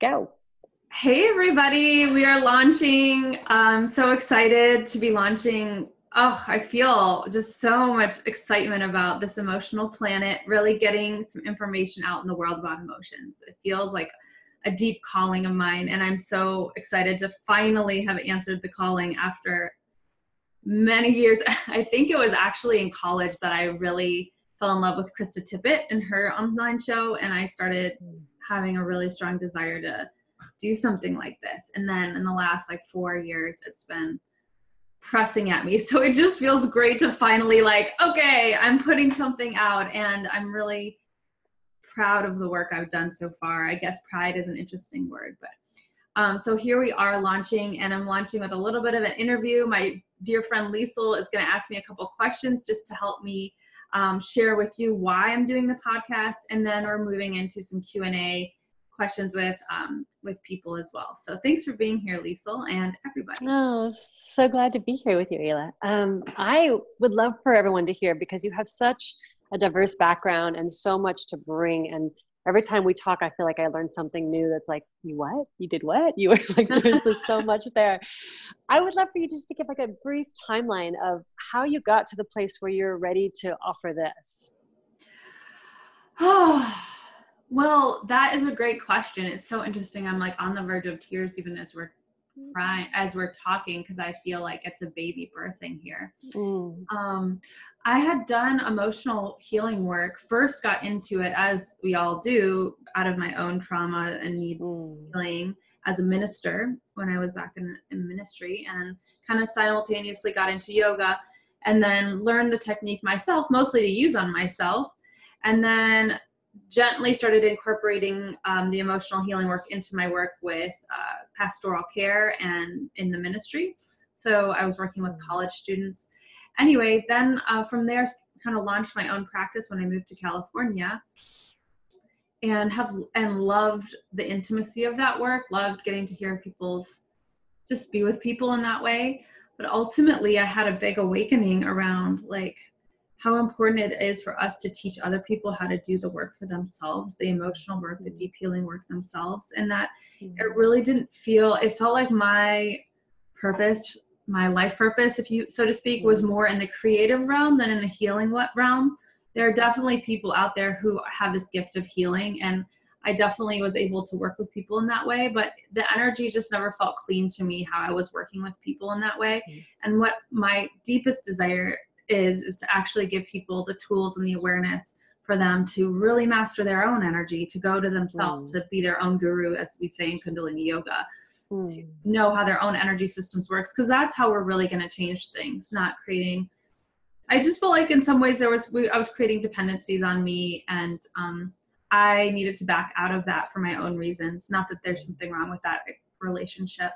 Go. Hey, everybody. We are launching. I'm so excited to be launching. Oh, I feel just so much excitement about this emotional planet, really getting some information out in the world about emotions. It feels like a deep calling of mine, and I'm so excited to finally have answered the calling after many years. I think it was actually in college that I really fell in love with Krista Tippett and her online show, and I started mm. Having a really strong desire to do something like this. And then in the last like four years, it's been pressing at me. So it just feels great to finally like, okay, I'm putting something out, and I'm really proud of the work I've done so far. I guess pride is an interesting word, but um, so here we are launching, and I'm launching with a little bit of an interview. My dear friend Liesl is going to ask me a couple questions just to help me um, share with you why I'm doing the podcast, and then we're moving into some Q and A questions with um, with people as well. So thanks for being here, Liesl, and everybody. Oh, so glad to be here with you, Ayla. Um, I would love for everyone to hear because you have such a diverse background and so much to bring and every time we talk, I feel like I learned something new that's like, you what? You did what? You were like, there's this so much there. I would love for you just to give like a brief timeline of how you got to the place where you're ready to offer this. Oh, well, that is a great question. It's so interesting. I'm like on the verge of tears even as we're crying as we're talking because I feel like it's a baby birthing here. Mm. Um, I had done emotional healing work, first got into it as we all do out of my own trauma and need mm. healing as a minister when I was back in, in ministry and kind of simultaneously got into yoga and then learned the technique myself, mostly to use on myself. And then gently started incorporating um, the emotional healing work into my work with uh, pastoral care and in the ministry. So I was working with college students anyway, then uh, from there, kind of launched my own practice when I moved to California and have and loved the intimacy of that work loved getting to hear people's just be with people in that way but ultimately i had a big awakening around like how important it is for us to teach other people how to do the work for themselves the emotional work the mm-hmm. deep healing work themselves and that it mm-hmm. really didn't feel it felt like my purpose my life purpose, if you so to speak, was more in the creative realm than in the healing realm. There are definitely people out there who have this gift of healing, and I definitely was able to work with people in that way. But the energy just never felt clean to me how I was working with people in that way. Mm-hmm. And what my deepest desire is is to actually give people the tools and the awareness for them to really master their own energy, to go to themselves, mm. to be their own guru, as we say in Kundalini Yoga, mm. to know how their own energy systems works, because that's how we're really going to change things, not creating. I just felt like in some ways there was we, I was creating dependencies on me, and um, I needed to back out of that for my own reasons. Not that there's something wrong with that relationship.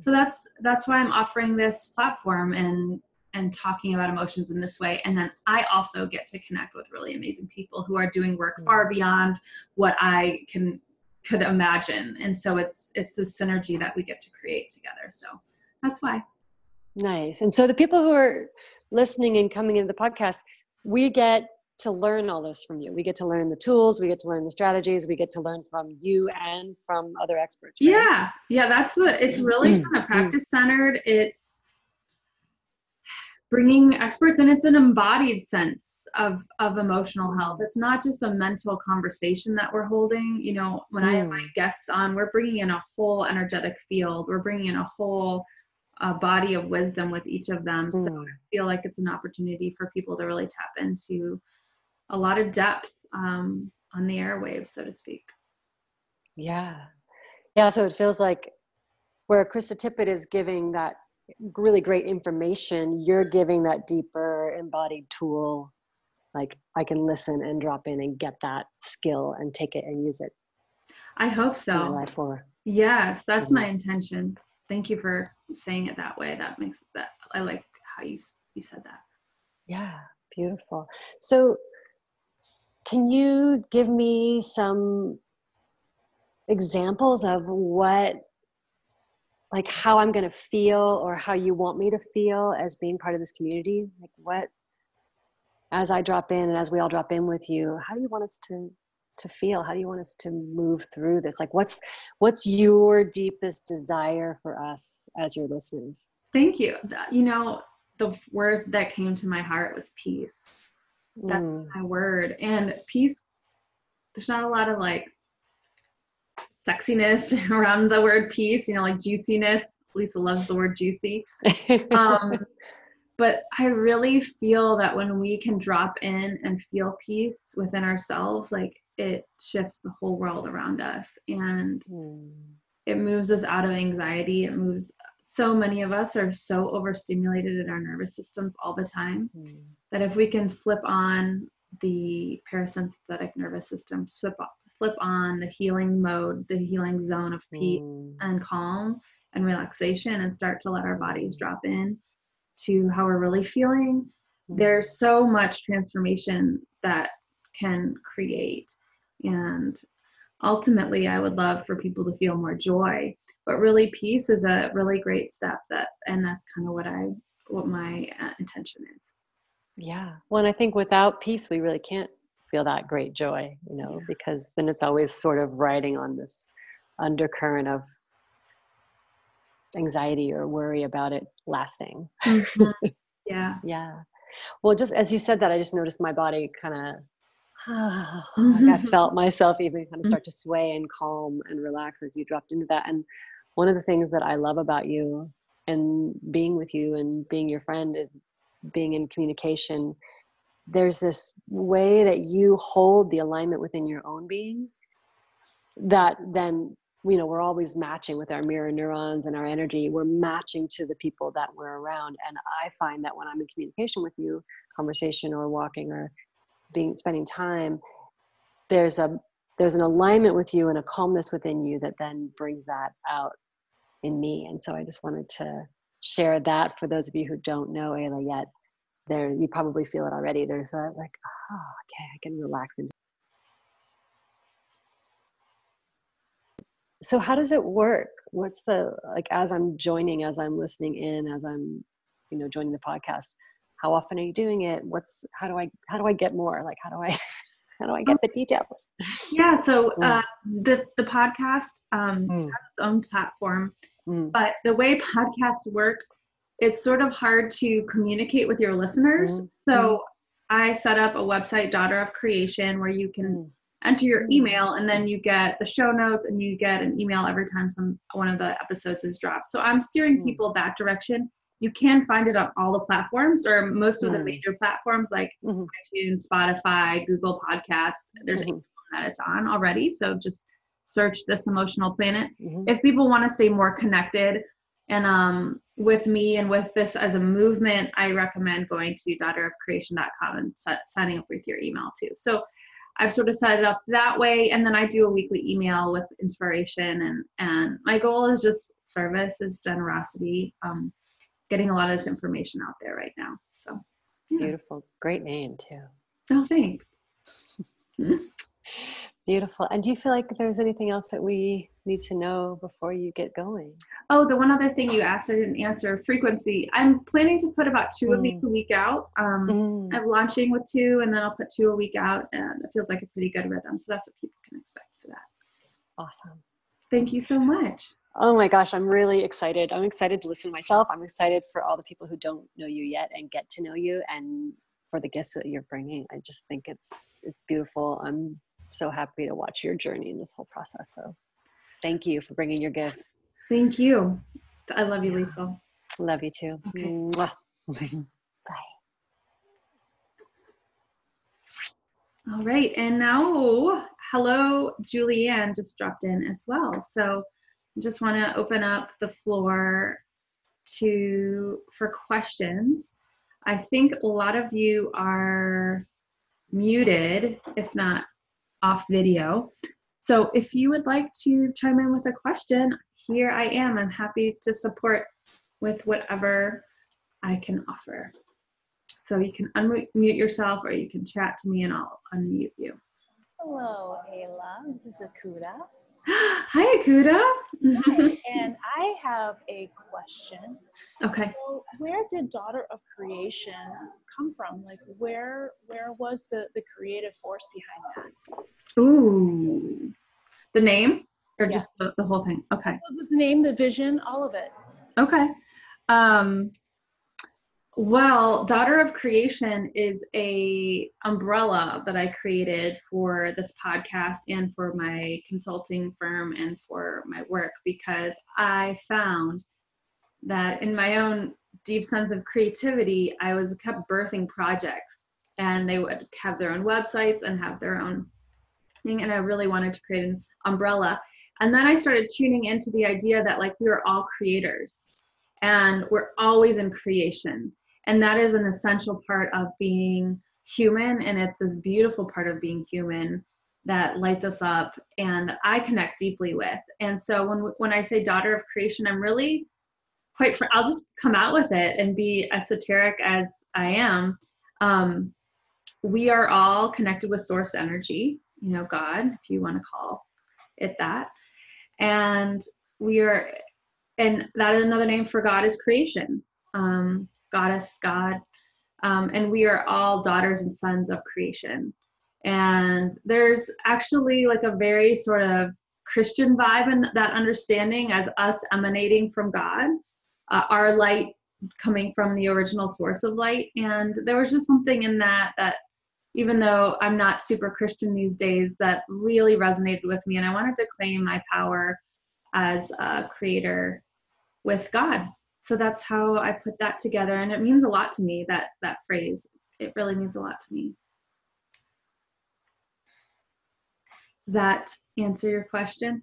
So that's that's why I'm offering this platform and and talking about emotions in this way. And then i also get to connect with really amazing people who are doing work far mm. beyond what i can could imagine. And so it's it's this synergy that we get to create together. So that's why. Nice. And so the people who are listening and coming into the podcast we get to learn all this from you. We get to learn the tools we get to learn the strategies we get to learn from you and from other experts right? yeah. Yeah that's the it's really kind of mm. practice centered it's bringing experts and it's an embodied sense of of emotional health it's not just a mental conversation that we're holding you know when mm. i have my mm. guests on we're bringing in a whole energetic field we're bringing in a whole uh, body of wisdom with each of them mm. so i feel like it's an opportunity for people to really tap into a lot of depth um, on the airwaves so to speak yeah yeah so it feels like where krista tippett is giving that really great information you're giving that deeper embodied tool like i can listen and drop in and get that skill and take it and use it i hope so. life for yes that's my mhm. intention. Thank you for saying it that way. That makes that i like how you you said that. Yeah beautiful. So can you give me some examples of what like how I'm going to feel or how you want me to feel as being part of this community? Like what, as I drop in and as we all drop in with you, how do you want us to to feel? How do you want us to move through this? Like what's what's your deepest desire for us as your listeners? Thank you. You know, the word that came to my heart was peace. That's mm. my word. And peace, there's not a lot of like sexiness around the word peace, you know, like juiciness. Lisa loves the word juicy. Um, but I really feel that when we can drop in and feel peace within ourselves, like it shifts the whole world around us and mm. it moves us out of anxiety. It moves so many of us are so overstimulated in our nervous systems all the time mm. that if we can flip on the parasympathetic nervous system, flip flip on the healing mode, the healing zone of peace mm. and calm and relaxation, and start to let our bodies drop in to how we're really feeling. Mm. There's so much transformation that can create. And ultimately, I would love for people to feel more joy. But really, peace is a really great step that, and that's kind of what I, what my uh, intention is. Yeah. Well, and I think without peace, we really can't feel that great joy, you know, because then it's always sort of riding on this undercurrent of anxiety or worry about it lasting. Mm-hmm. Yeah. yeah. Well, just as you said that, I just noticed my body kind of, I felt myself even kind of mm-hmm. start to sway and calm and relax as you dropped into that. And one of the things that I love about you and being with you and being your friend is being in communication there's this way that you hold the alignment within your own being that then you know we're always matching with our mirror neurons and our energy. We're matching to the people that we're around. And i find that when i'm in communication with you conversation or walking or being spending time there's a there's an alignment with you and a calmness within you that then brings that out in me. And so i just wanted to share that for those of you who don't know ayla yet there you probably feel it already there's a like oh okay i can relax into so how does it work what's the like as i'm joining as i'm listening in as i'm you know joining the podcast how often are you doing it what's how do i how do i get more like how do i how do i get the details yeah so mm. uh, the the podcast um mm. has its own platform mm. but the way podcasts work it's sort of hard to communicate with your listeners. Mm-hmm. So I set up a website, Daughter of Creation, where you can mm. enter your mm. email and then you get the show notes and you get an email every time some one of the episodes is dropped. So I'm steering mm. people that direction. You can find it on all the platforms or most of the major platforms like mm-hmm. iTunes, Spotify, Google Podcasts. There's mm-hmm. that it's on already. So just search this emotional planet. Mm-hmm. If people want to stay more connected, and um, with me and with this as a movement, I recommend going to daughterofcreation.com and set, signing up with your email too. So I've sort of set it up that way, and then I do a weekly email with inspiration. And and my goal is just service, is generosity, um, getting a lot of this information out there right now. So yeah. beautiful, great name too. Oh, thanks. Beautiful. And do you feel like there's anything else that we need to know before you get going? Oh, the one other thing you asked I didn't answer frequency. I'm planning to put about two mm. of these a week out. Um, mm. I'm launching with two and then I'll put two a week out, and it feels like a pretty good rhythm. So that's what people can expect for that. Awesome. Thank you so much. Oh my gosh, I'm really excited. I'm excited to listen to myself. I'm excited for all the people who don't know you yet and get to know you and for the gifts that you're bringing. I just think it's it's beautiful. I'm so happy to watch your journey in this whole process. So thank you for bringing your gifts. Thank you. I love you, Lisa. Love you too. Okay. Bye. All right. And now, hello, Julianne just dropped in as well. So I just want to open up the floor to for questions. I think a lot of you are muted, if not off video. So if you would like to chime in with a question, here I am. I'm happy to support with whatever I can offer. So you can unmute yourself or you can chat to me and I'll unmute you. Hello, Ayla. This is Akuda. Hi, Akuda. Hi. and I have a question. Okay. So where did Daughter of Creation come from? Like, where where was the the creative force behind that? Ooh, the name or Yes. just the, the whole thing? Okay. The name, the vision, all of it. Okay. Um, well, Daughter of Creation is a umbrella that I created for this podcast and for my consulting firm and for my work because I found that in my own deep sense of creativity, I was kept birthing projects and they would have their own websites and have their own thing and I really wanted to create an umbrella. And then I started tuning into the idea that like we are all creators and we're always in creation. And that is an essential part of being human and it's this beautiful part of being human that lights us up and i connect deeply with. And so when when i say daughter of creation i'm really quite fr- i'll just come out with it and be esoteric as i am. Um, we are all connected with source energy you know god if you want to call it that and we are and that is another name for God is creation, um, goddess, God, um, and we are all daughters and sons of creation. And there's actually like a very sort of Christian vibe in that understanding as us emanating from God, uh, our light coming from the original source of light. And there was just something in that that even though I'm not super Christian these days, that really resonated with me. And I wanted to claim my power as a creator with God. So that's how I put that together. And it means a lot to me, that that phrase. It really means a lot to me. Does that answer your question?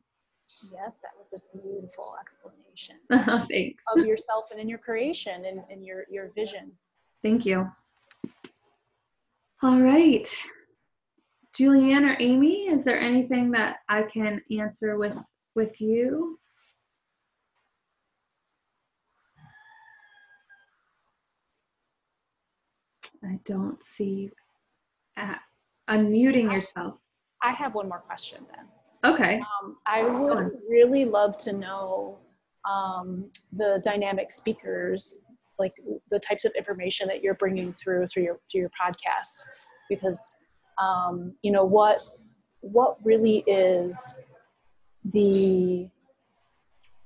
Yes, that was a beautiful explanation Thanks. of yourself and in your creation and, and your, your vision. Thank you. All right. Julianne or Amy, is there anything that I can answer with with you? I don't see uh, unmuting yourself. I have one more question then. Okay. Um, I would really love to know um, the dynamic speakers, like the types of information that you're bringing through through your through your podcasts, because um, you know what what really is the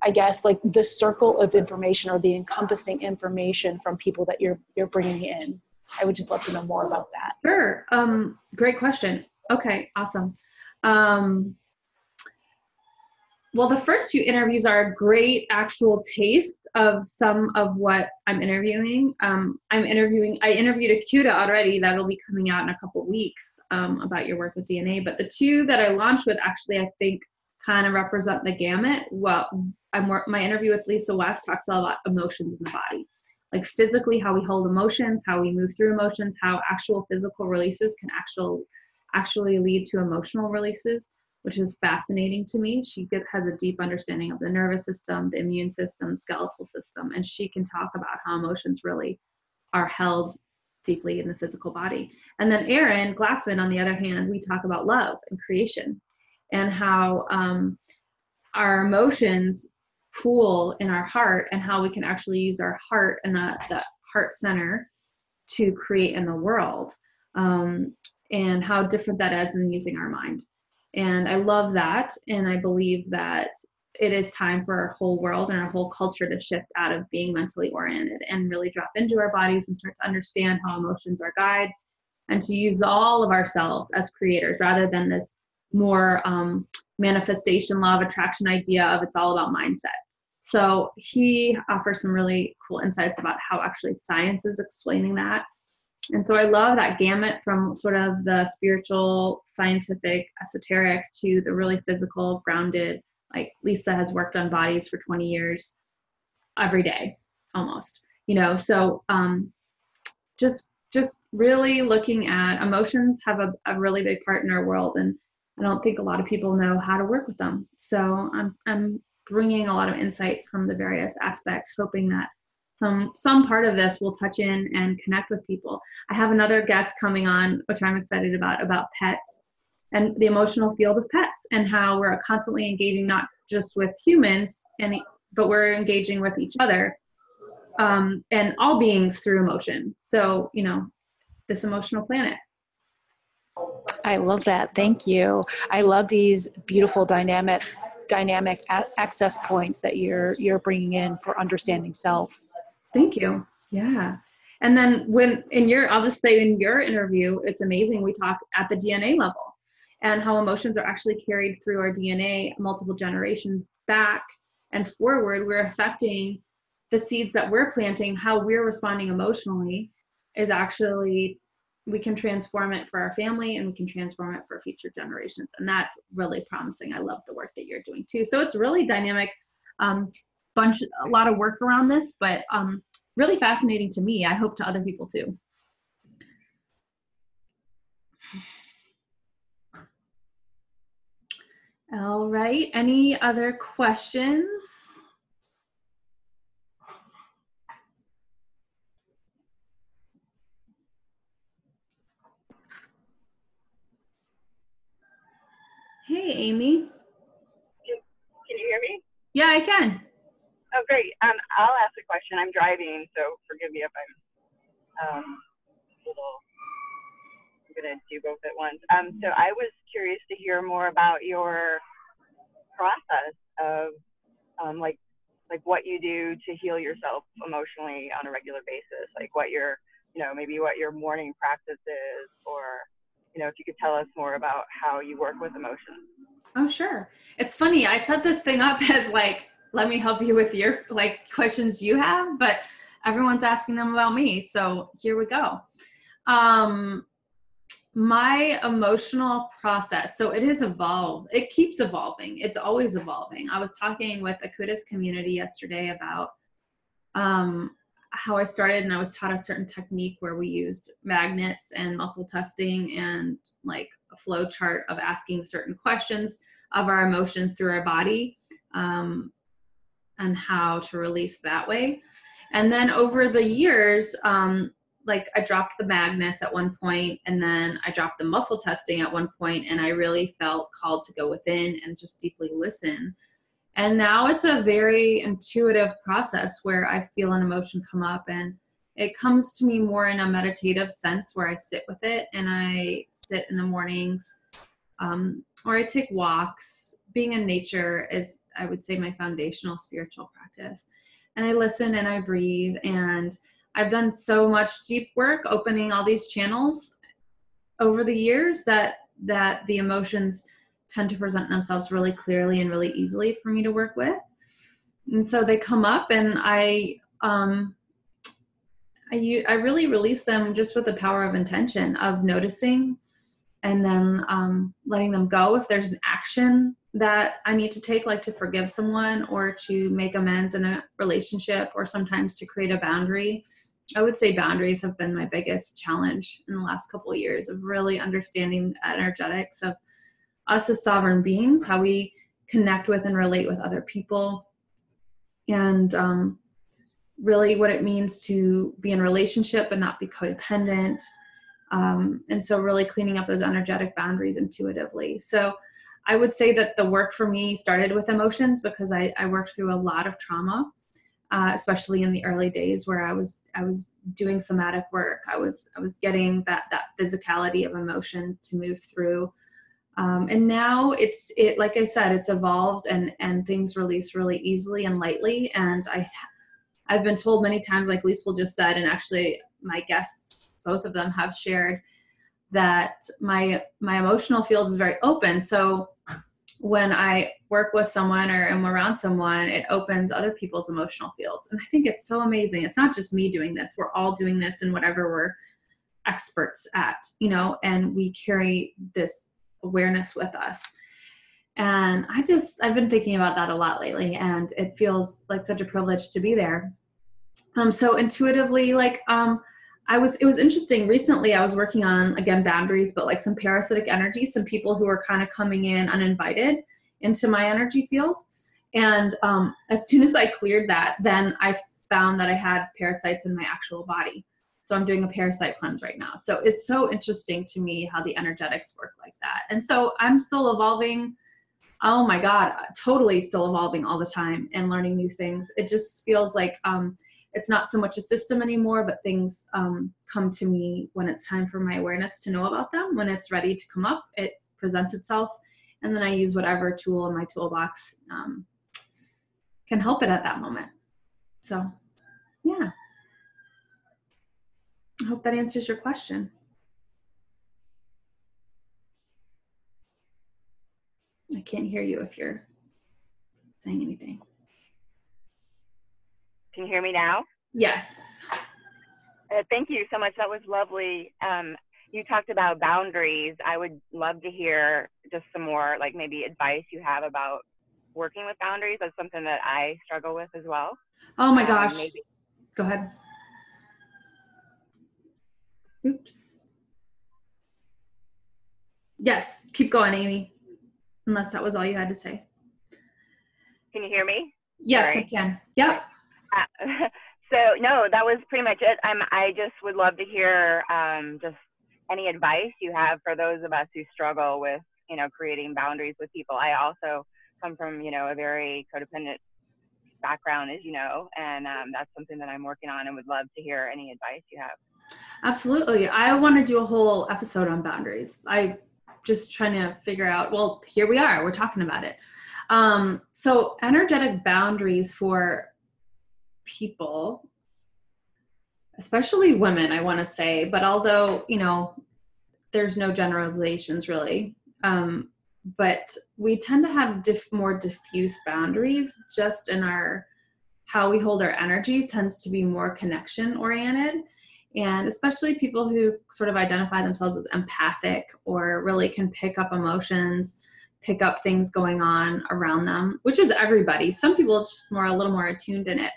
I guess like the circle of information or the encompassing information from people that you're you're bringing in. I would just love to know more about that. Sure. Um, great question. Okay, awesome. Um, well, the first two interviews are a great actual taste of some of what I'm interviewing. Um, I'm interviewing, I interviewed Akuda already, that'll be coming out in a couple weeks um, about your work with DNA. But the two that I launched with actually, I think, kind of represent the gamut. Well, I'm my interview with Lisa West talks a lot about emotions in the body like physically how we hold emotions how we move through emotions how actual physical releases can actual actually lead to emotional releases which is fascinating to me. She get, has a deep understanding of the nervous system the immune system the skeletal system and she can talk about how emotions really are held deeply in the physical body. And then aaron glassman on the other hand we talk about love and creation and how um, our emotions pool in our heart and how we can actually use our heart and that, that heart center to create in the world um, and how different that is than using our mind and i love that and i believe that it is time for our whole world and our whole culture to shift out of being mentally oriented and really drop into our bodies and start to understand how emotions are guides and to use all of ourselves as creators rather than this more um, manifestation law of attraction idea of it's all about mindset so he offers some really cool insights about how actually science is explaining that. And so I love that gamut from sort of the spiritual, scientific, esoteric to the really physical, grounded. Like Lisa has worked on bodies for 20 years every day, almost. You know, so um, just just really looking at emotions have a, a really big part in our world, and I don't think a lot of people know how to work with them. So I'm I'm bringing a lot of insight from the various aspects, hoping that some some part of this will touch in and connect with people. I have another guest coming on, which I'm excited about, about pets and the emotional field of pets and how we're constantly engaging not just with humans and but we're engaging with each other um, and all beings through emotion. So you know, this emotional planet. I love that. Thank you. I love these beautiful dynamic dynamic access points that you're you're bringing in for understanding self. Thank you. Yeah. And then when in your I'll just say in your interview, it's amazing we talk at the DNA level and how emotions are actually carried through our DNA multiple generations back and forward. We're affecting the seeds that we're planting, how we're responding emotionally is actually we can transform it for our family and we can transform it for future generations and that's really promising i love the work that you're doing too so it's really dynamic um, bunch a lot of work around this but um, really fascinating to me i hope to other people too all right any other questions Hey, Amy. Can, can you hear me? Yeah, I can. Oh, great. Um, I'll ask a question. I'm driving, so forgive me if I'm um, a little. I'm gonna do both at once. Um, so I was curious to hear more about your process of um, like like what you do to heal yourself emotionally on a regular basis, like what your you know maybe what your morning practice is or you know, if you could tell us more about how you work with emotions. Oh, sure. It's funny. I set this thing up as like, let me help you with your like questions you have, but everyone's asking them about me. So here we go. Um, my emotional process so it has evolved it keeps evolving it's always evolving i was talking with the kudus community yesterday about um, how I started and I was taught a certain technique where we used magnets and muscle testing and like a flow chart of asking certain questions of our emotions through our body um, and how to release that way. And then over the years, um, like I dropped the magnets at one point and then I dropped the muscle testing at one point and I really felt called to go within and just deeply listen and now it's a very intuitive process where I feel an emotion come up and it comes to me more in a meditative sense where I sit with it and I sit in the mornings um, or I take walks. Being in nature is, I would say, my foundational spiritual practice. And I listen and I breathe. And I've done so much deep work opening all these channels over the years that that the emotions tend to present themselves really clearly and really easily for me to work with. And so they come up and I um I I really release them just with the power of intention of noticing and then um, letting them go if there's an action that I need to take, like to forgive someone or to make amends in a relationship or sometimes to create a boundary. I would say boundaries have been my biggest challenge in the last couple of years of really understanding the energetics of us as sovereign beings, how we connect with and relate with other people, and um, really what it means to be in relationship but not be codependent. Um, and so, really cleaning up those energetic boundaries intuitively. So, I would say that the work for me started with emotions because I, I worked through a lot of trauma, uh, especially in the early days where I was I was doing somatic work. I was I was getting that that physicality of emotion to move through um, and now it's it like I said, it's evolved and and things release really easily and lightly. And I I've been told many times, like Liesl just said, and actually my guests, both of them have shared that my my emotional field is very open. So when I work with someone or am around someone, it opens other people's emotional fields. And I think it's so amazing. It's not just me doing this, we're all doing this in whatever we're experts at, you know, and we carry this awareness with us and i just i've been thinking about that a lot lately and it feels like such a privilege to be there um so intuitively like um i was it was interesting recently i was working on again boundaries but like some parasitic energy some people who were kind of coming in uninvited into my energy field and um as soon as i cleared that then i found that i had parasites in my actual body so I'm doing a parasite cleanse right now. So it's so interesting to me how the energetics work like that. And so I'm still evolving. Oh my God, totally still evolving all the time and learning new things. It just feels like um, it's not so much a system anymore, but things um, come to me when it's time for my awareness to know about them. When it's ready to come up, it presents itself. And then I use whatever tool in my toolbox um, can help it at that moment. So, yeah. I hope that answers your question. I can't hear you if you're saying anything. Can you hear me now? Yes. Uh, thank you so much. That was lovely. Um, you talked about boundaries. I would love to hear just some more, like maybe advice you have about working with boundaries. That's something that I struggle with as well. Oh my um, gosh. Um. Go ahead. Oops. Yes, keep going, Amy. Unless that was all you had to say. Can you hear me? Yes, Sorry. I can. Yep. So no, that was pretty much it. I'm, I just would love to hear um, just any advice you have for those of us who struggle with, you know, creating boundaries with people. I also come from, you know, a very codependent background, as you know, and um, that's something that I'm working on and would love to hear any advice you have. Absolutely. I want to do a whole episode on boundaries. I just trying to figure out, well, here we are, we're talking about it. Um, so energetic boundaries for people especially women i want to say but although you know there's no generalizations really um, but we tend to have diff- more diffuse boundaries. Just in our how we hold our energies tends to be more connection oriented. And especially people who sort of identify themselves as empathic or really can pick up emotions pick up things going on around them which is everybody. Some people just more a little more attuned in it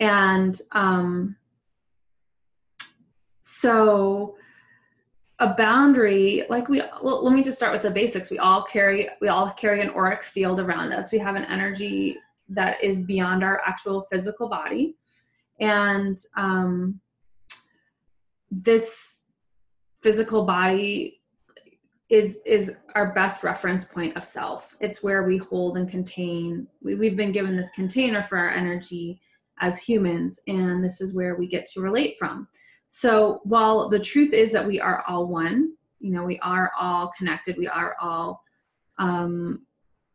and um, so a boundary like we well, let me just start with the basics. We all carry we all carry an auric field around us. We have an energy that is beyond our actual physical body. And um, this physical body is is our best reference point of self. It's where we hold and contain. We, we've been given this container for our energy as humans, and this is where we get to relate from. So, while the truth is that we are all one, you know, we are all connected, we are all um,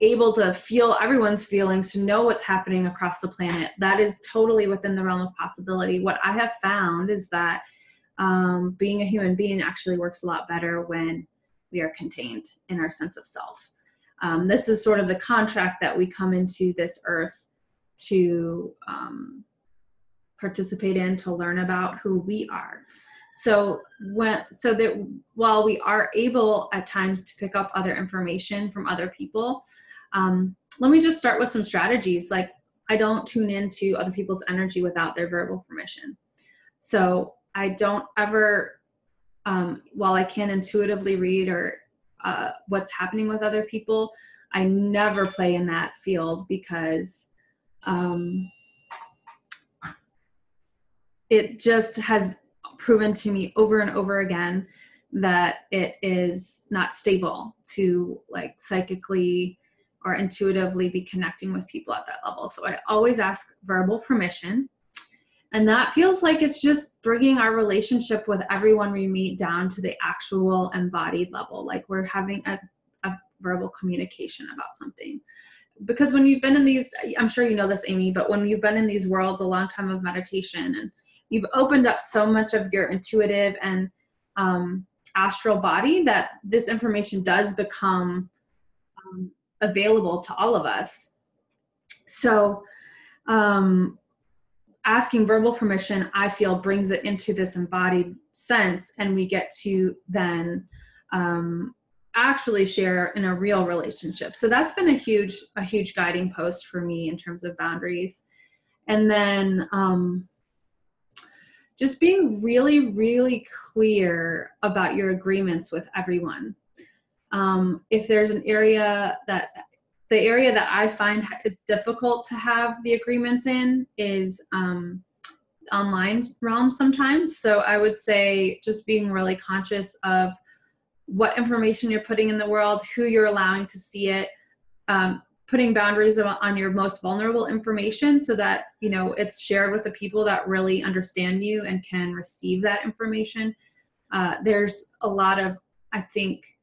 able to feel everyone's feelings, to know what's happening across the planet. That is totally within the realm of possibility. What I have found is that um, being a human being actually works a lot better when we are contained in our sense of self. Um, this is sort of the contract that we come into this earth to um, participate in to learn about who we are. So when so that while we are able at times to pick up other information from other people um, let me just start with some strategies. Like i don't tune into other people's energy without their verbal permission. So i don't ever um, while i can intuitively read or uh, what's happening with other people i never play in that field because um, it just has proven to me over and over again that it is not stable to like psychically or intuitively be connecting with people at that level. So I always ask verbal permission. And that feels like it's just bringing our relationship with everyone we meet down to the actual embodied level. Like we're having a, a verbal communication about something because when you've been in these i'm sure you know this amy but when you've been in these worlds a long time of meditation and you've opened up so much of your intuitive and um, astral body that this information does become um, available to all of us. So um, asking verbal permission i feel brings it into this embodied sense and we get to then um, actually share in a real relationship. So that's been a huge a huge guiding post for me in terms of boundaries. And then um, just being really really clear about your agreements with everyone. Um, if there's an area that the area that i find it's difficult to have the agreements in is um, online realm sometimes. So i would say just being really conscious of what information you're putting in the world, who you're allowing to see it, um, putting boundaries on your most vulnerable information so that you know it's shared with the people that really understand you and can receive that information. Uh, there's a lot of i think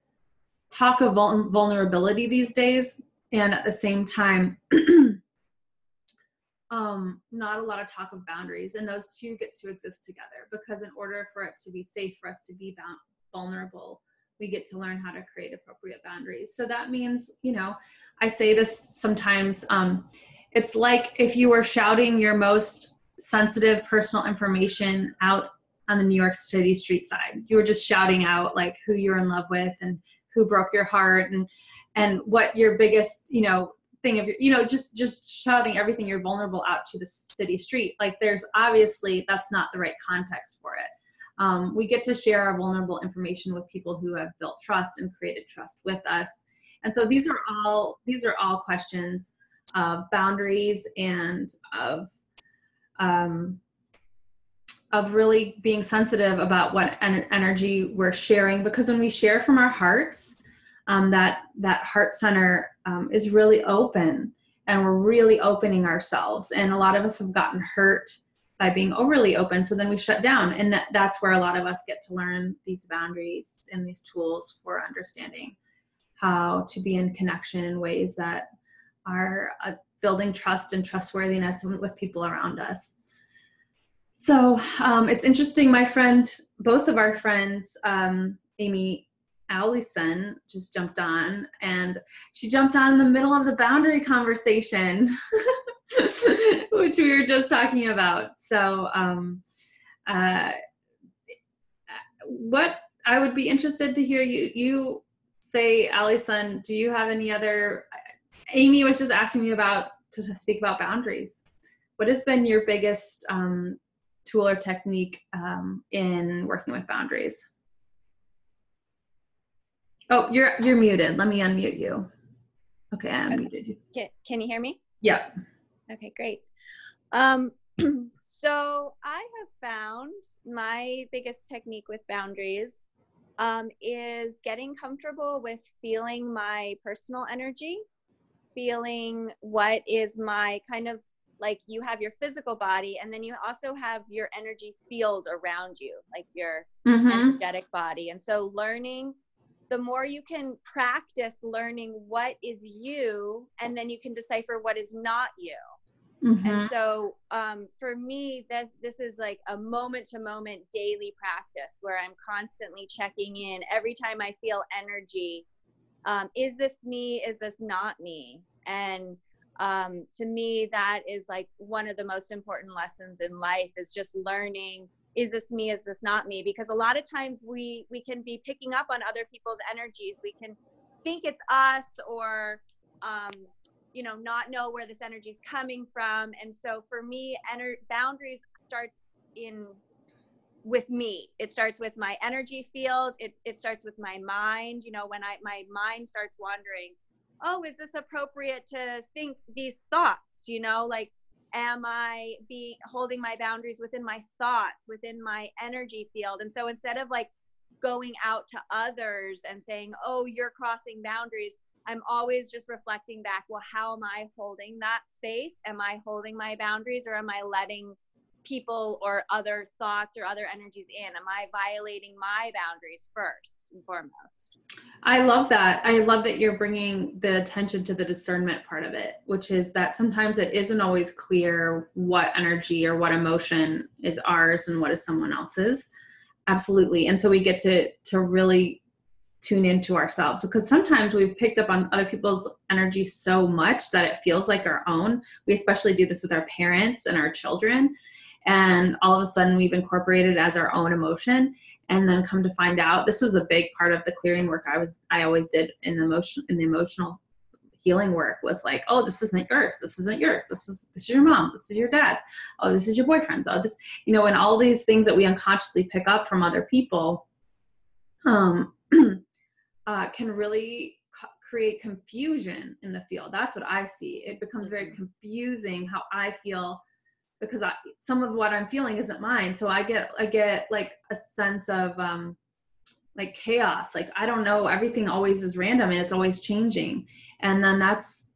talk of vulnerability these days and at the same time um, not a lot of talk of boundaries and those two get to exist together because in order for it to be safe for us to be vulnerable we get to learn how to create appropriate boundaries. So that means you know i say this sometimes um, it's like if you were shouting your most sensitive personal information out on the new york city street side. You were just shouting out like who you're in love with and who broke your heart and and what your biggest you know thing of your you know just just shouting everything you're vulnerable out to the city street. Like there's obviously that's not the right context for it um, we get to share our vulnerable information with people who have built trust and created trust with us. And so these are all these are all questions of boundaries and of um, of really being sensitive about what en- energy we're sharing. Because when we share from our hearts um, that that heart center um, is really open and we're really opening ourselves. And a lot of us have gotten hurt by being overly open so then we shut down and that, that's where a lot of us get to learn these boundaries and these tools for understanding how to be in connection in ways that are uh, building trust and trustworthiness with people around us so um, it's interesting. My friend, both of our friends, um, Amy Allison, just jumped on, and she jumped on in the middle of the boundary conversation, which we were just talking about. So, um, uh, what I would be interested to hear you you say, Allison. Do you have any other? Amy was just asking me about to speak about boundaries. What has been your biggest um, tool or technique um, in working with boundaries. Oh, you're you're muted. Let me unmute you. Okay, I unmuted you. Can, can you hear me? Yeah. Okay, great. Um, so I have found my biggest technique with boundaries um, is getting comfortable with feeling my personal energy, feeling what is my kind of like you have your physical body and then you also have your energy field around you like your mm-hmm. energetic body and so learning the more you can practice learning what is you and then you can decipher what is not you. Mm-hmm. and so um, for me this this is like a moment to moment daily practice where i'm constantly checking in every time i feel energy. Um, is this me? Is this not me? And um, to me that is like one of the most important lessons in life is just learning is this me is this not me? Because a lot of times we we can be picking up on other people's energies. We can think it's us or um, you know not know where this energy is coming from. And so for me ener- boundaries starts in with me. It starts with my energy field. It, it starts with my mind. You know when i my mind starts wandering oh is this appropriate to think these thoughts? You know like am i being holding my boundaries within my thoughts within my energy field? And so instead of like going out to others and saying oh you're crossing boundaries i'm always just reflecting back well how am i holding that space? Am i holding my boundaries or am i letting people or other thoughts or other energies in? Am I violating my boundaries first and foremost? I love that. I love that you're bringing the attention to the discernment part of it, which is that sometimes it isn't always clear what energy or what emotion is ours and what is someone else's. Absolutely. And so we get to to really tune into ourselves because sometimes we've picked up on other people's energy so much that it feels like our own. We especially do this with our parents and our children and all of a sudden we've incorporated as our own emotion and then come to find out this was a big part of the clearing work i was i always did in the emotion in the emotional healing work was like oh this isn't yours this isn't yours this is this is your mom this is your dad's oh this is your boyfriend's oh this you know and all these things that we unconsciously pick up from other people um uh, can really create confusion in the field that's what i see it becomes very mm-hmm. confusing how i feel because I, some of what I'm feeling isn't mine. So I get I get like a sense of um, like chaos. Like I don't know, everything always is random and it's always changing. And then that's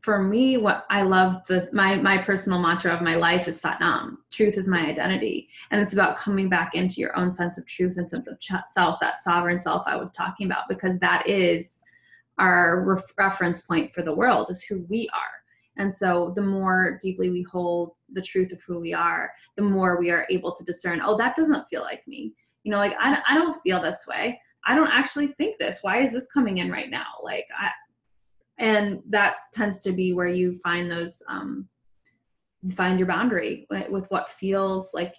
for me, what I love the my my personal mantra of my life is Satnam. Truth is my identity, and it's about coming back into your own sense of truth and sense of self, that sovereign self I was talking about, because that is our ref- reference point for the world is who we are. And so, the more deeply we hold the truth of who we are, the more we are able to discern. Oh, that doesn't feel like me. You know, like I I don't feel this way. I don't actually think this. Why is this coming in right now? Like I and that tends to be where you find those um, find your boundary with what feels like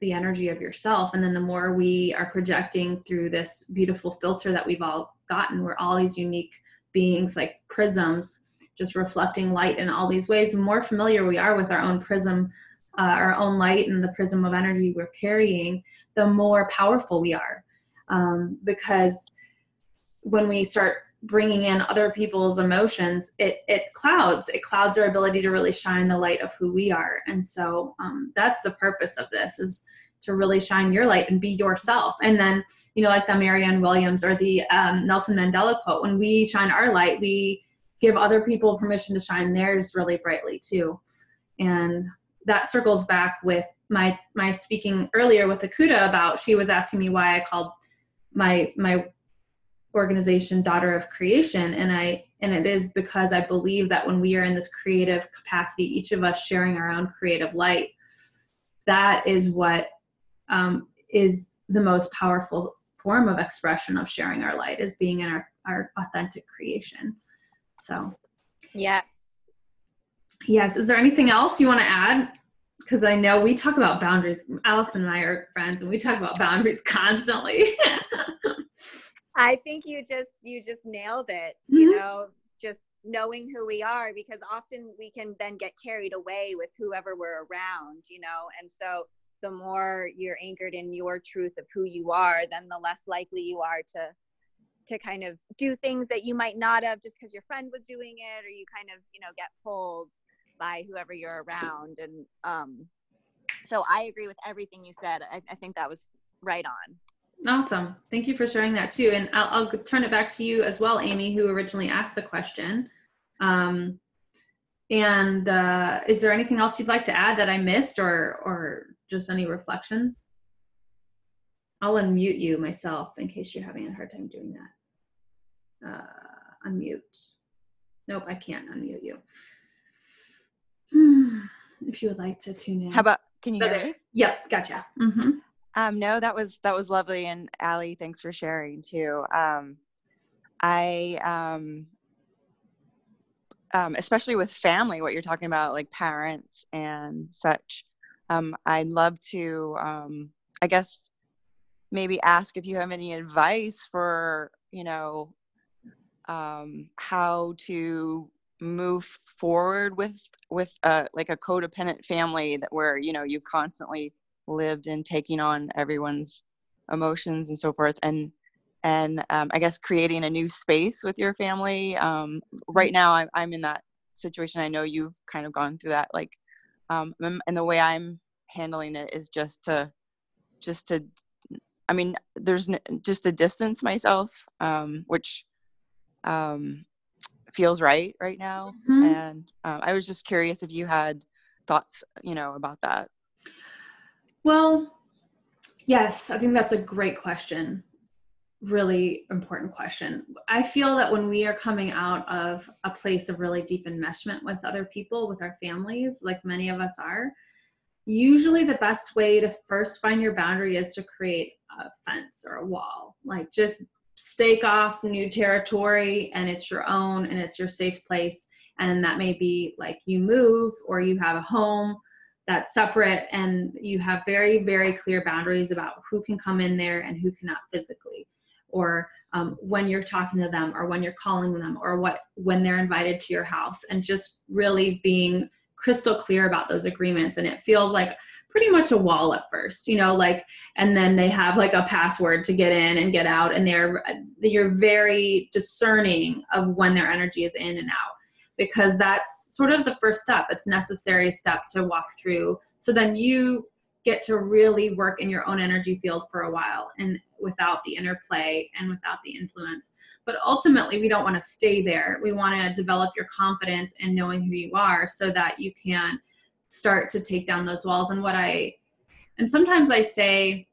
the energy of yourself and then the more we are projecting through this beautiful filter that we've all gotten we're all these unique beings like prisms just reflecting light in all these ways. The more familiar we are with our own prism uh, our own light and the prism of energy we're carrying the more powerful we are. Um, because when we start bringing in other people's emotions it it clouds. It clouds our ability to really shine the light of who we are. And so um, that's the purpose of this is to really shine your light and be yourself. And then you know like the marianne williams or the um, nelson mandela quote when we shine our light we give other people permission to shine theirs really brightly too. And that circles back with my my speaking earlier with akuda about she was asking me why i called my my organization daughter of creation. And i and it is because i believe that when we are in this creative capacity each of us sharing our own creative light that is what um, is the most powerful form of expression of sharing our light is being in our, our authentic creation so yes yes is there anything else you want to add because i know we talk about boundaries allison and i are friends and we talk about boundaries constantly I think you just you just nailed it. Mm-hmm. You know, just knowing who we are because often we can then get carried away with whoever we're around, you know. And so the more you're anchored in your truth of who you are, then the less likely you are to to kind of do things that you might not have just because your friend was doing it or you kind of, you know, get pulled by whoever you're around. And um so I agree with everything you said. I, I think that was right on. Awesome. Thank you for sharing that too. And I'll, I'll turn it back to you as well, Amy, who originally asked the question. Um, and uh, is there anything else you'd like to add that I missed or, or just any reflections? I'll unmute you myself in case you're having a hard time doing that. Uh, unmute. Nope, I can't unmute you. if you would like to tune in. How about, can you hear me? Yep, gotcha. Mm-hmm. Um, no, that was that was lovely, and Allie, thanks for sharing too. Um, I, um, um, especially with family, what you're talking about, like parents and such. Um, I'd love to, um, I guess, maybe ask if you have any advice for you know um, how to move forward with with a, like a codependent family that where you know you constantly lived in taking on everyone's emotions and so forth and and um, i guess creating a new space with your family um, right now I'm, I'm in that situation. I know you've kind of gone through that like um, and the way i'm handling it is just to just to i mean there's just to distance myself um, which um, feels right right now mm-hmm. and um, i was just curious if you had thoughts you know about that well, yes, I think that's a great question. Really important question. I feel that when we are coming out of a place of really deep enmeshment with other people, with our families, like many of us are, usually the best way to first find your boundary is to create a fence or a wall. Like just stake off new territory and it's your own and it's your safe place. And that may be like you move or you have a home that's separate and you have very very clear boundaries about who can come in there and who cannot physically or um, when you're talking to them or when you're calling them or what when they're invited to your house and just really being crystal clear about those agreements and it feels like pretty much a wall at first you know like and then they have like a password to get in and get out and they're you're very discerning of when their energy is in and out because that's sort of the first step it's necessary step to walk through so then you get to really work in your own energy field for a while and without the interplay and without the influence. But ultimately, we don't want to stay there. We want to develop your confidence and knowing who you are so that you can start to take down those walls. And what I, and sometimes I say,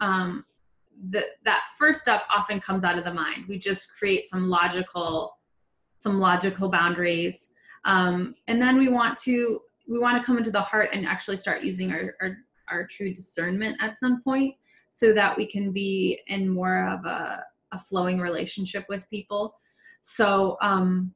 um, that that first step often comes out of the mind. We just create some logical, some logical boundaries, um, and then we want to we want to come into the heart and actually start using our, our our true discernment at some point so that we can be in more of a, a flowing relationship with people so um,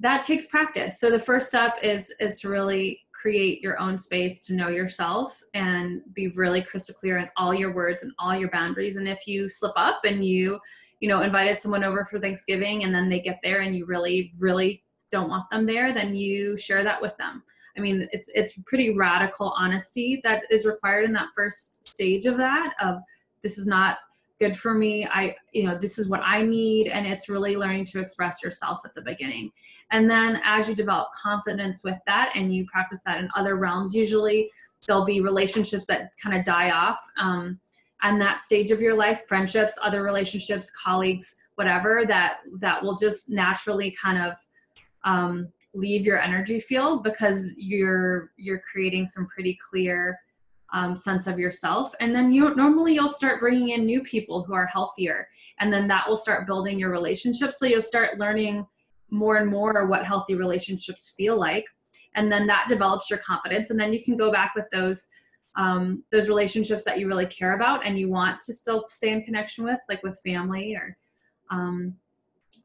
that takes practice so the first step is is to really create your own space to know yourself and be really crystal clear in all your words and all your boundaries. And if you slip up and you you know invited someone over for thanksgiving and then they get there and you really really don't want them there then you share that with them. I mean, it's it's pretty radical honesty that is required in that first stage of that of this is not good for me. I you know, this is what I need and it's really learning to express yourself at the beginning. And then as you develop confidence with that and you practice that in other realms, usually there'll be relationships that kind of die off um, and that stage of your life, friendships, other relationships, colleagues, whatever that that will just naturally kind of um, leave your energy field because you're you're creating some pretty clear um, sense of yourself. And then you normally you'll start bringing in new people who are healthier and then that will start building your relationship. So you'll start learning more and more what healthy relationships feel like and then that develops your confidence. And then you can go back with those um, those relationships that you really care about and you want to still stay in connection with like with family or um,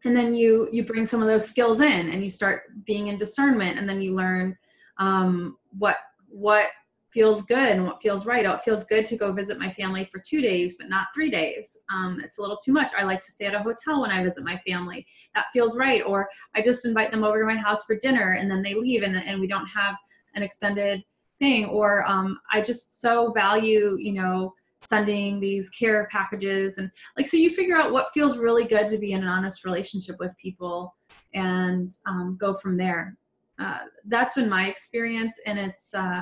and then you you bring some of those skills in and you start being in discernment and then you learn um, what what feels good and what feels right. Oh, it feels good to go visit my family for two days, but not three days. Um, it's a little too much. I like to stay at a hotel when I visit my family. That feels right. Or I just invite them over to my house for dinner and then they leave and, and we don't have an extended thing. Or um, I just so value, you know, sending these care packages and like so you figure out what feels really good to be in an honest relationship with people and um, go from there uh, that's been my experience and it's uh,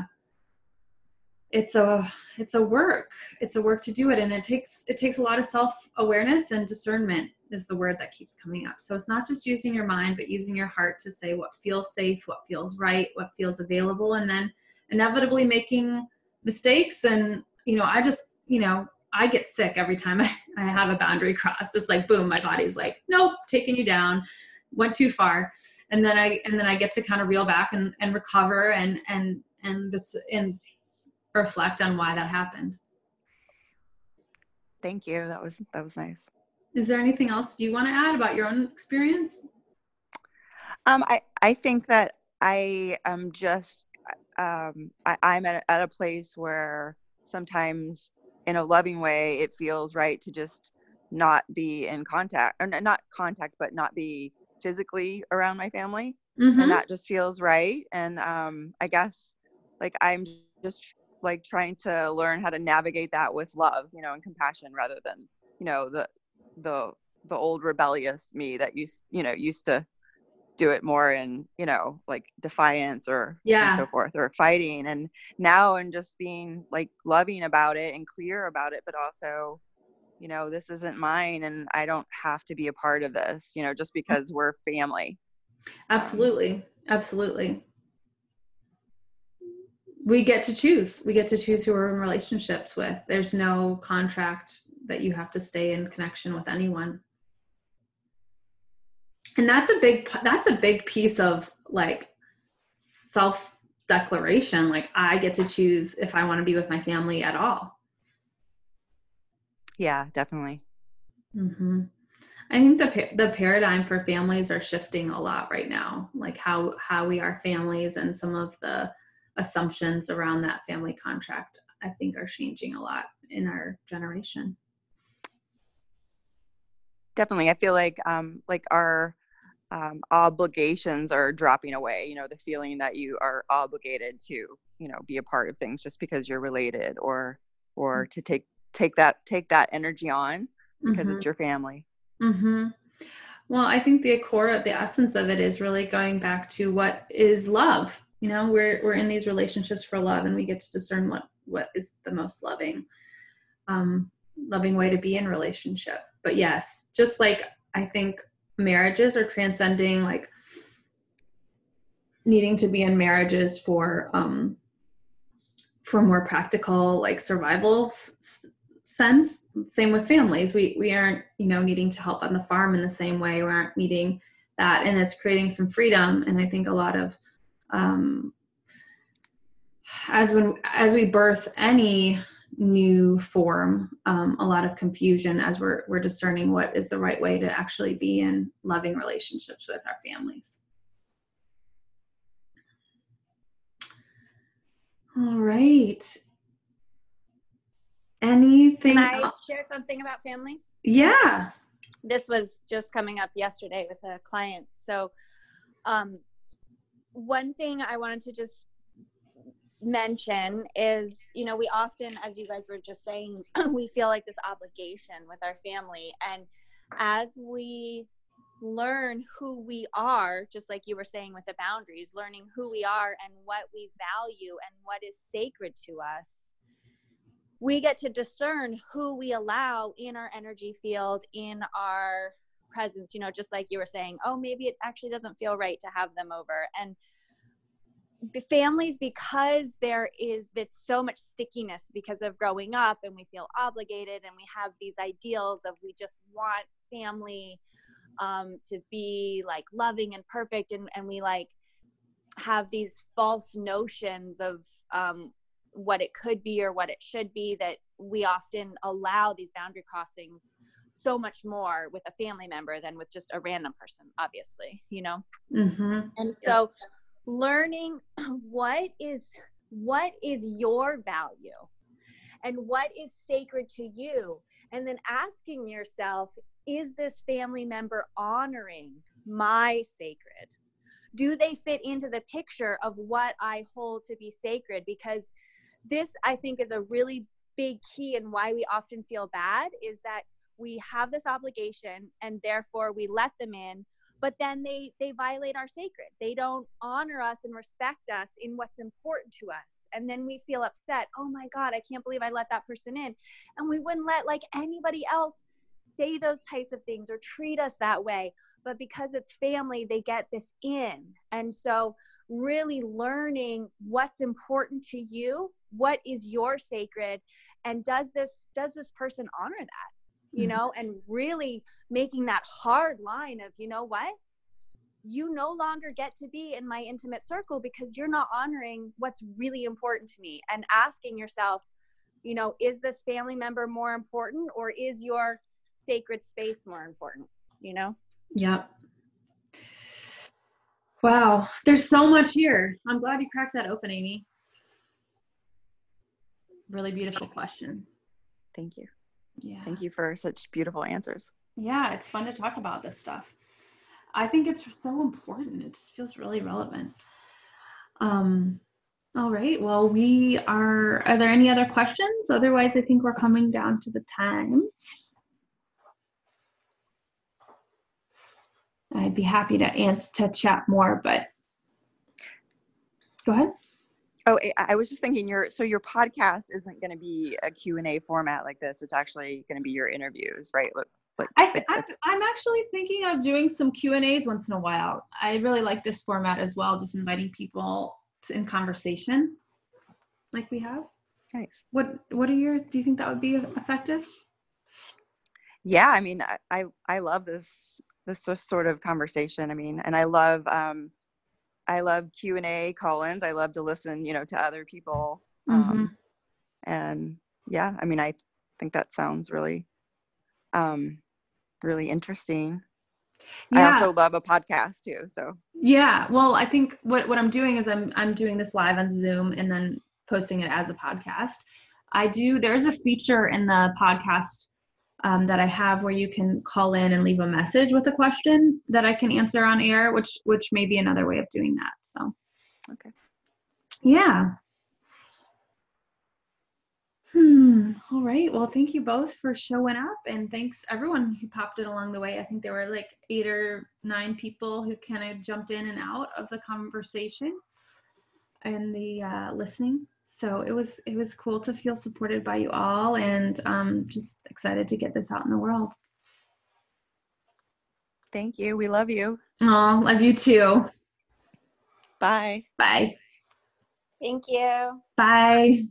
it's a it's a work it's a work to do it and it takes it takes a lot of self-awareness and discernment is the word that keeps coming up so it's not just using your mind but using your heart to say what feels safe what feels right what feels available and then inevitably making mistakes and you know i just you know, I get sick every time I, I have a boundary crossed. It's like boom, my body's like, nope, taking you down, went too far. And then I and then I get to kind of reel back and, and recover and and and this and reflect on why that happened. Thank you. That was that was nice. Is there anything else you want to add about your own experience? Um, I I think that I am just um, I, I'm at, at a place where sometimes in a loving way it feels right to just not be in contact or not contact but not be physically around my family mm-hmm. and that just feels right and um i guess like i'm just like trying to learn how to navigate that with love you know and compassion rather than you know the the the old rebellious me that used you know used to do it more in you know like defiance or yeah. so forth or fighting and now and just being like loving about it and clear about it but also you know this isn't mine and i don't have to be a part of this you know just mm. because we're family. Absolutely. Absolutely we get to choose. We get to choose who we're in relationships with. There's no contract that you have to stay in connection with anyone. And that's a big that's a big piece of like self declaration like i get to choose if i want to be with my family at all. Yeah definitely. Mm-hmm. i think the the paradigm for families are shifting a lot right now. Like how how we are families and some of the assumptions around that family contract i think are changing a lot in our generation definitely i feel like um like our um, obligations are dropping away you know the feeling that you are obligated to you know be a part of things just because you're related or or mm-hmm. to take take that take that energy on because mm-hmm. it's your family mm-hmm. well i think the core of the essence of it is really going back to what is love you know we're we're in these relationships for love and we get to discern what what is the most loving um, loving way to be in relationship. But yes just like i think marriages are transcending like needing to be in marriages for um for more practical like survival s- sense. Same with families. We we aren't you know needing to help on the farm in the same way. We aren't needing that. And it's creating some freedom. And i think a lot of um as when as we birth any new form um, a lot of confusion as we're we're discerning what is the right way to actually be in loving relationships with our families all right anything Can I else? share something about families? yeah This was just coming up yesterday with a client. So, um, one thing I wanted to just mention is you know we often as you guys were just saying we feel like this obligation with our family. And as we learn who we are just like you were saying with the boundaries learning who we are and what we value and what is sacred to us we get to discern who we allow in our energy field in our presence you know just like you were saying oh maybe it actually doesn't feel right to have them over. And the families because there is that's so much stickiness because of growing up and we feel obligated and we have these ideals of we just want family um, to be like loving and perfect and, and we like have these false notions of um, what it could be or what it should be that we often allow these boundary crossings so much more with a family member than with just a random person obviously you know? Mm-hmm. and so learning what is what is your value? And what is sacred to you? And then asking yourself is this family member honoring my sacred? Do they fit into the picture of what i hold to be sacred? Because this i think is a really big key and why we often feel bad is that we have this obligation and therefore we let them in but then they they violate our sacred. They don't honor us and respect us in what's important to us. And then we feel upset. Oh my god i can't believe i let that person in. And we wouldn't let like anybody else say those types of things or treat us that way. But because it's family they get this in. And so really learning what's important to you what is your sacred and does this does this person honor that you mm-hmm. know and really making that hard line of you know what you no longer get to be in my intimate circle because you're not honoring what's really important to me and asking yourself you know is this family member more important or is your sacred space more important you know Yep. Wow, there's so much here. I'm glad you cracked that open, Amy. Really beautiful question. Thank you. Yeah. Thank you for such beautiful answers. Yeah, it's fun to talk about this stuff. I think it's so important. It just feels really relevant. Um, all right. Well, we are. Are there any other questions? Otherwise, I think we're coming down to the time. I'd be happy to answer to chat more, but go ahead. Oh, I was just thinking your so your podcast isn't going to be a Q&A format like this. It's actually going to be your interviews, right? Like, like I th- like- I'm, I'm actually thinking of doing some Q and A's once in a while. I really like this format as well, just inviting people to, in conversation, like we have. nice. What What are your? Do you think that would be effective? Yeah, I mean, I, I I love this this sort of conversation. I mean, and I love um I love Q and A call-ins. I love to listen, you know, to other people. Um, and yeah, I mean, I think that sounds really um really interesting. I also love a podcast too. So Yeah. Well, I think what what I'm doing is I'm I'm doing this live on Zoom and then posting it as a podcast. I do. There's a feature in the podcast um, that I have where you can call in and leave a message with a question that I can answer on air, which which may be another way of doing that. So. Okay. Yeah. Hmm. All right. Well, thank you both for showing up, and thanks everyone who popped in along the way. I think there were like eight or nine people who kind of jumped in and out of the conversation and the uh, listening so it was it was cool to feel supported by you all and um, just excited to get this out in the world. Thank you. We love you. Oh love you too. Bye. Bye. Thank you. bye